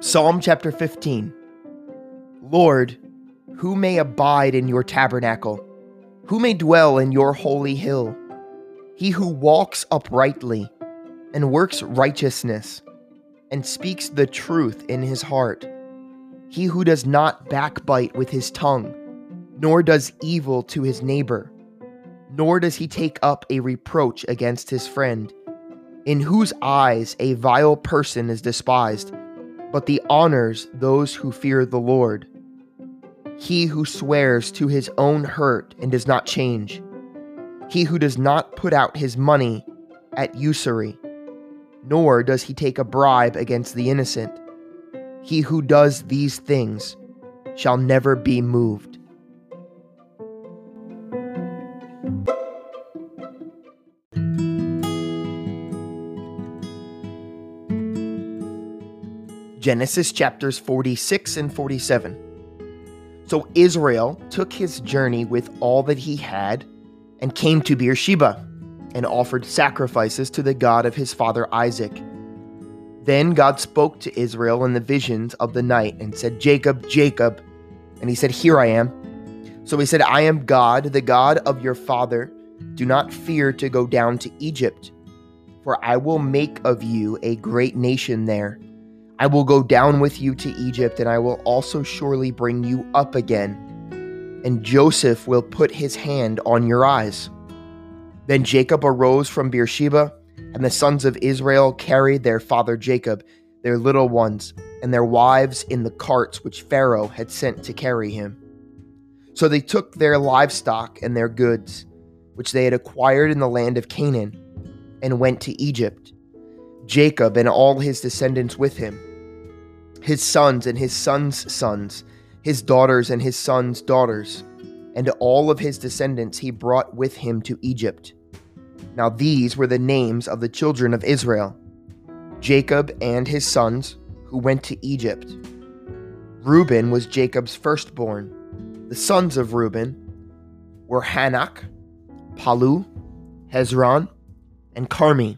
Psalm chapter 15 Lord, who may abide in your tabernacle? Who may dwell in your holy hill? He who walks uprightly and works righteousness and speaks the truth in his heart. He who does not backbite with his tongue, nor does evil to his neighbor, nor does he take up a reproach against his friend, in whose eyes a vile person is despised but the honors those who fear the Lord. He who swears to his own hurt and does not change. He who does not put out his money at usury, nor does he take a bribe against the innocent. He who does these things shall never be moved. Genesis chapters 46 and 47. So Israel took his journey with all that he had and came to Beersheba and offered sacrifices to the God of his father Isaac. Then God spoke to Israel in the visions of the night and said, Jacob, Jacob. And he said, Here I am. So he said, I am God, the God of your father. Do not fear to go down to Egypt, for I will make of you a great nation there I will go down with you to Egypt, and I will also surely bring you up again. And Joseph will put his hand on your eyes. Then Jacob arose from Beersheba, and the sons of Israel carried their father Jacob, their little ones, and their wives in the carts which Pharaoh had sent to carry him. So they took their livestock and their goods, which they had acquired in the land of Canaan, and went to Egypt, Jacob and all his descendants with him his sons and his sons' sons, his daughters and his sons' daughters, and all of his descendants he brought with him to Egypt. Now these were the names of the children of Israel Jacob and his sons, who went to Egypt. Reuben was Jacob's firstborn. The sons of Reuben were Hanoch, Pallu, Hezron, and Carmi.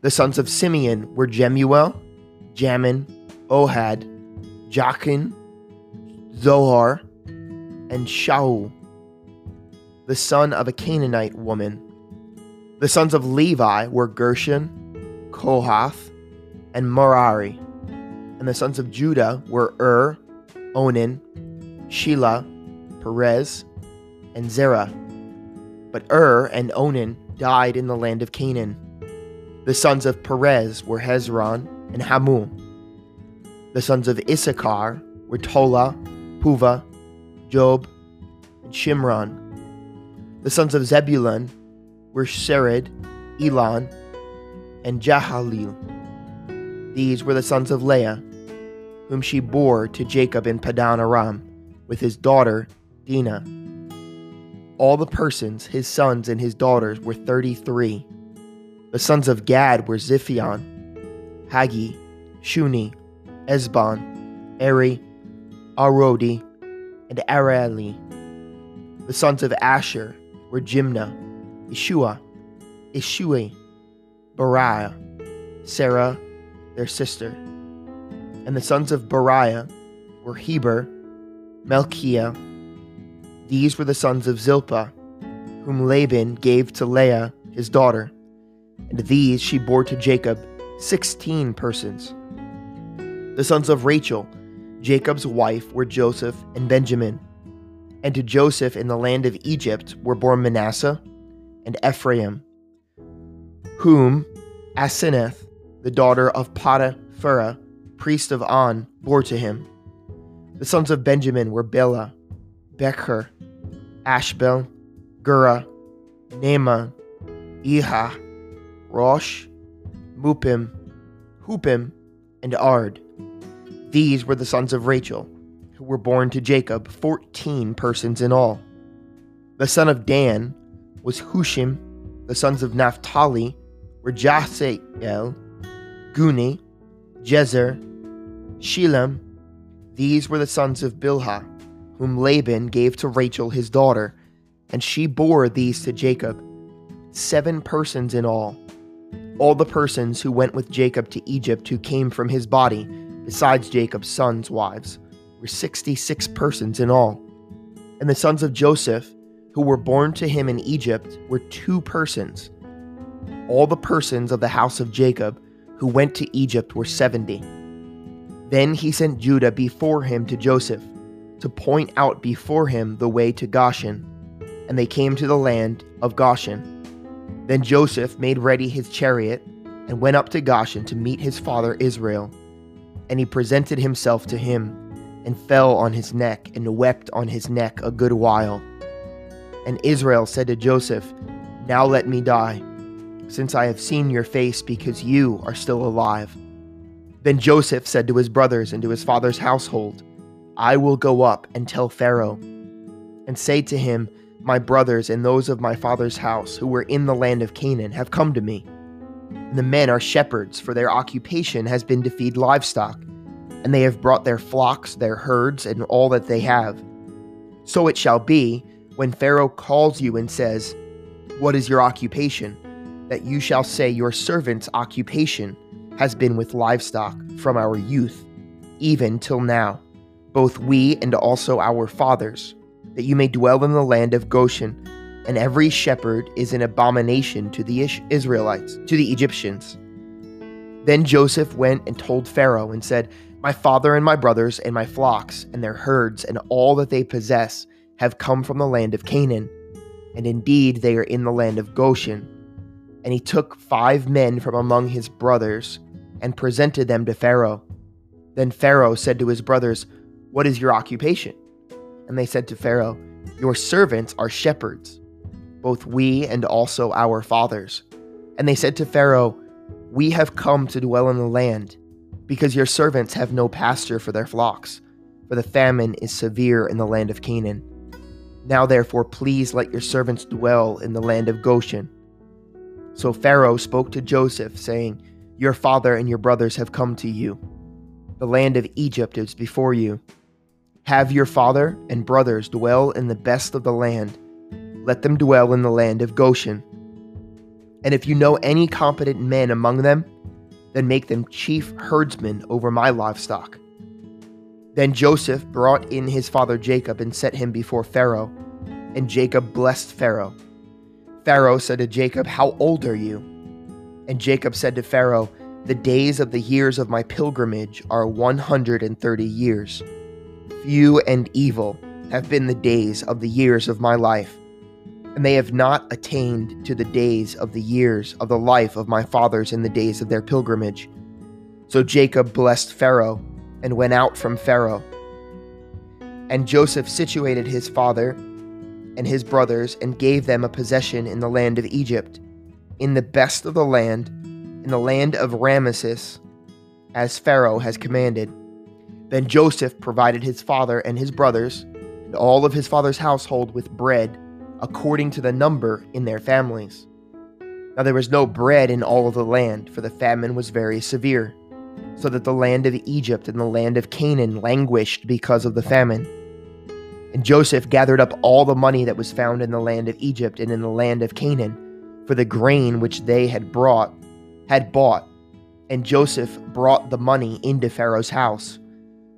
The sons of Simeon were Jemuel, Jamin, Ohad, Jachin, Zohar, and Shaul, the son of a Canaanite woman. The sons of Levi were Gershon, Kohath, and Merari. And the sons of Judah were Ur, Onan, Shelah, Perez, and Zerah. But Ur and Onan died in the land of Canaan. The sons of Perez were Hezron and Hamul. The sons of Issachar were Tola, Puvah, Job, and Shimron. The sons of Zebulun were Sered, Elon, and Jahaleel. These were the sons of Leah, whom she bore to Jacob in Padan Aram, with his daughter Dinah. All the persons, his sons and his daughters, were thirty three. The sons of Gad were Ziphion, Haggi, Shuni, Ezbon, Eri, Arodi, and Areli. The sons of Asher were Jimnah, Ishua, Ishui, Beriah, Sarah, their sister. And the sons of Beriah were Heber, Melchiah. These were the sons of Zilpah, whom Laban gave to Leah, his daughter. And these she bore to Jacob sixteen persons. The sons of Rachel, Jacob's wife, were Joseph and Benjamin. And to Joseph in the land of Egypt were born Manasseh and Ephraim, whom Asenath, the daughter of Poti-Pherah, priest of On, bore to him. The sons of Benjamin were Bela, Becher, Ashbel, Gera, Naaman, Eha, Rosh, Muppim, Huppim, and Ard. These were the sons of Rachel, who were born to Jacob, fourteen persons in all. The son of Dan was Hushim. The sons of Naphtali were Jasael, Guni, Jezer, Shillem. These were the sons of Bilhah, whom Laban gave to Rachel his daughter, and she bore these to Jacob. seven persons in all. All the persons who went with Jacob to Egypt who came from his body, besides Jacob's sons' wives, were 66 persons in all. And the sons of Joseph, who were born to him in Egypt, were two persons. All the persons of the house of Jacob who went to Egypt were 70. Then he sent Judah before him to Joseph, to point out before him the way to Goshen. And they came to the land of Goshen. Then Joseph made ready his chariot and went up to Goshen to meet his father Israel. And he presented himself to him, and fell on his neck, and wept on his neck a good while. And Israel said to Joseph, Now let me die, since I have seen your face, because you are still alive. Then Joseph said to his brothers and to his father's household, I will go up and tell Pharaoh, and say to him, My brothers and those of my father's house who were in the land of Canaan have come to me. The men are shepherds, for their occupation has been to feed livestock, and they have brought their flocks, their herds, and all that they have. So it shall be, when Pharaoh calls you and says, What is your occupation? that you shall say, Your servant's occupation has been with livestock from our youth, even till now, both we and also our fathers, that you may dwell in the land of Goshen, and every shepherd is an abomination to the Israelites, to the Egyptians. Then Joseph went and told Pharaoh and said, My father and my brothers and my flocks and their herds and all that they possess have come from the land of Canaan, and indeed they are in the land of Goshen. And he took five men from among his brothers and presented them to Pharaoh. Then Pharaoh said to his brothers, What is your occupation? And they said to Pharaoh, Your servants are shepherds, both we and also our fathers. And they said to Pharaoh, We have come to dwell in the land, because your servants have no pasture for their flocks, for the famine is severe in the land of Canaan. Now therefore, please let your servants dwell in the land of Goshen. So Pharaoh spoke to Joseph, saying, your father and your brothers have come to you. The land of Egypt is before you. Have your father and brothers dwell in the best of the land. Let them dwell in the land of Goshen. And if you know any competent men among them, then make them chief herdsmen over my livestock. Then Joseph brought in his father Jacob and set him before Pharaoh, and Jacob blessed Pharaoh. Pharaoh said to Jacob, How old are you? And Jacob said to Pharaoh, The days of the years of my pilgrimage are 130 years. Few and evil have been the days of the years of my life, and they have not attained to the days of the years of the life of my fathers in the days of their pilgrimage. So Jacob blessed Pharaoh and went out from Pharaoh. And Joseph situated his father and his brothers and gave them a possession in the land of Egypt in the best of the land, in the land of Rameses, as Pharaoh has commanded. Then Joseph provided his father and his brothers, and all of his father's household with bread, according to the number in their families. Now there was no bread in all of the land, for the famine was very severe, so that the land of Egypt and the land of Canaan languished because of the famine. And Joseph gathered up all the money that was found in the land of Egypt and in the land of Canaan for the grain which they had brought had bought and Joseph brought the money into Pharaoh's house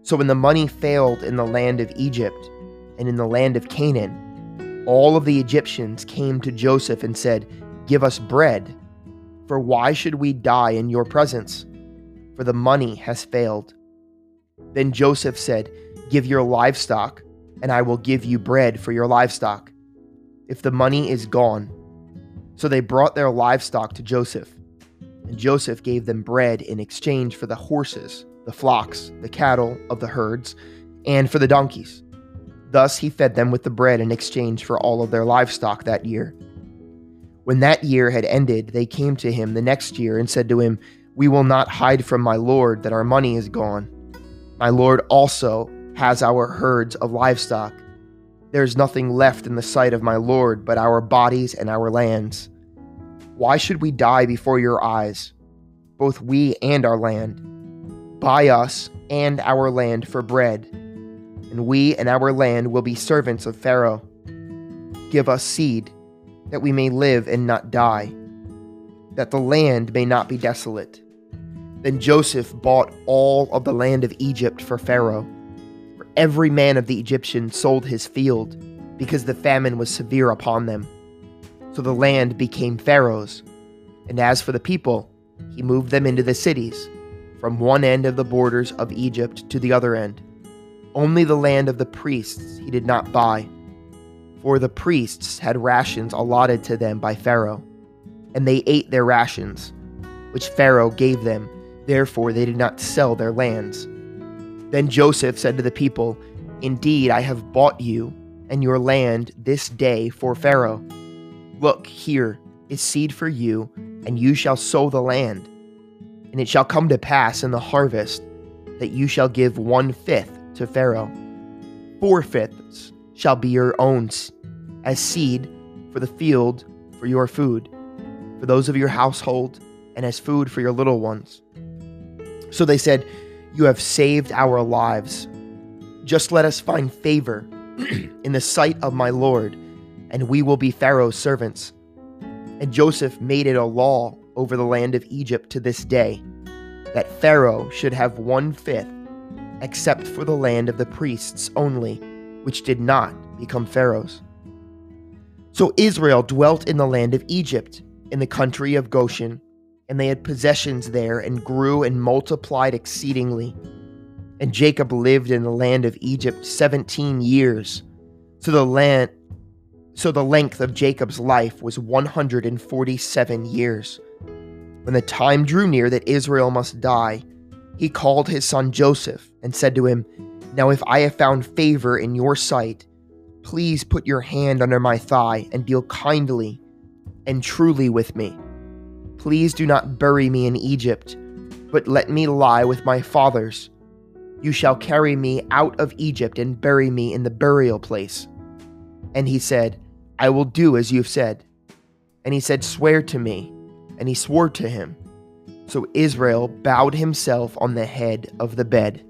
so when the money failed in the land of Egypt and in the land of Canaan all of the Egyptians came to Joseph and said give us bread for why should we die in your presence? For the money has failed. Then Joseph said give your livestock and I will give you bread for your livestock if the money is gone. So they brought their livestock to Joseph, and Joseph gave them bread in exchange for the horses, the flocks, the cattle of the herds, and for the donkeys. Thus he fed them with the bread in exchange for all of their livestock that year. When that year had ended, they came to him the next year and said to him, We will not hide from my Lord that our money is gone. My Lord also has our herds of livestock there is nothing left in the sight of my Lord but our bodies and our lands. Why should we die before your eyes, both we and our land? Buy us and our land for bread, and we and our land will be servants of Pharaoh. Give us seed, that we may live and not die, that the land may not be desolate. Then Joseph bought all of the land of Egypt for Pharaoh. For every man of the Egyptians sold his field, because the famine was severe upon them. So the land became Pharaoh's. And as for the people, he moved them into the cities, from one end of the borders of Egypt to the other end. Only the land of the priests he did not buy, for the priests had rations allotted to them by Pharaoh, and they ate their rations, which Pharaoh gave them, therefore they did not sell their lands. Then Joseph said to the people, Indeed, I have bought you and your land this day for Pharaoh. Look, here is seed for you, and you shall sow the land. And it shall come to pass in the harvest that you shall give one fifth to Pharaoh. Four fifths shall be your own as seed for the field for your food, for those of your household, and as food for your little ones. So they said, You have saved our lives. Just let us find favor in the sight of my Lord, and we will be Pharaoh's servants. And Joseph made it a law over the land of Egypt to this day that Pharaoh should have one fifth, except for the land of the priests only, which did not become Pharaoh's. So Israel dwelt in the land of Egypt, in the country of Goshen, and they had possessions there, and grew and multiplied exceedingly. And Jacob lived in the land of Egypt seventeen years. So the land so the length of Jacob's life was 147 years. When the time drew near that Israel must die, he called his son Joseph and said to him, Now if I have found favor in your sight, please put your hand under my thigh and deal kindly and truly with me. Please do not bury me in Egypt, but let me lie with my fathers. You shall carry me out of Egypt and bury me in the burial place. And he said, I will do as you have said. And he said, Swear to me. And he swore to him. So Israel bowed himself on the head of the bed.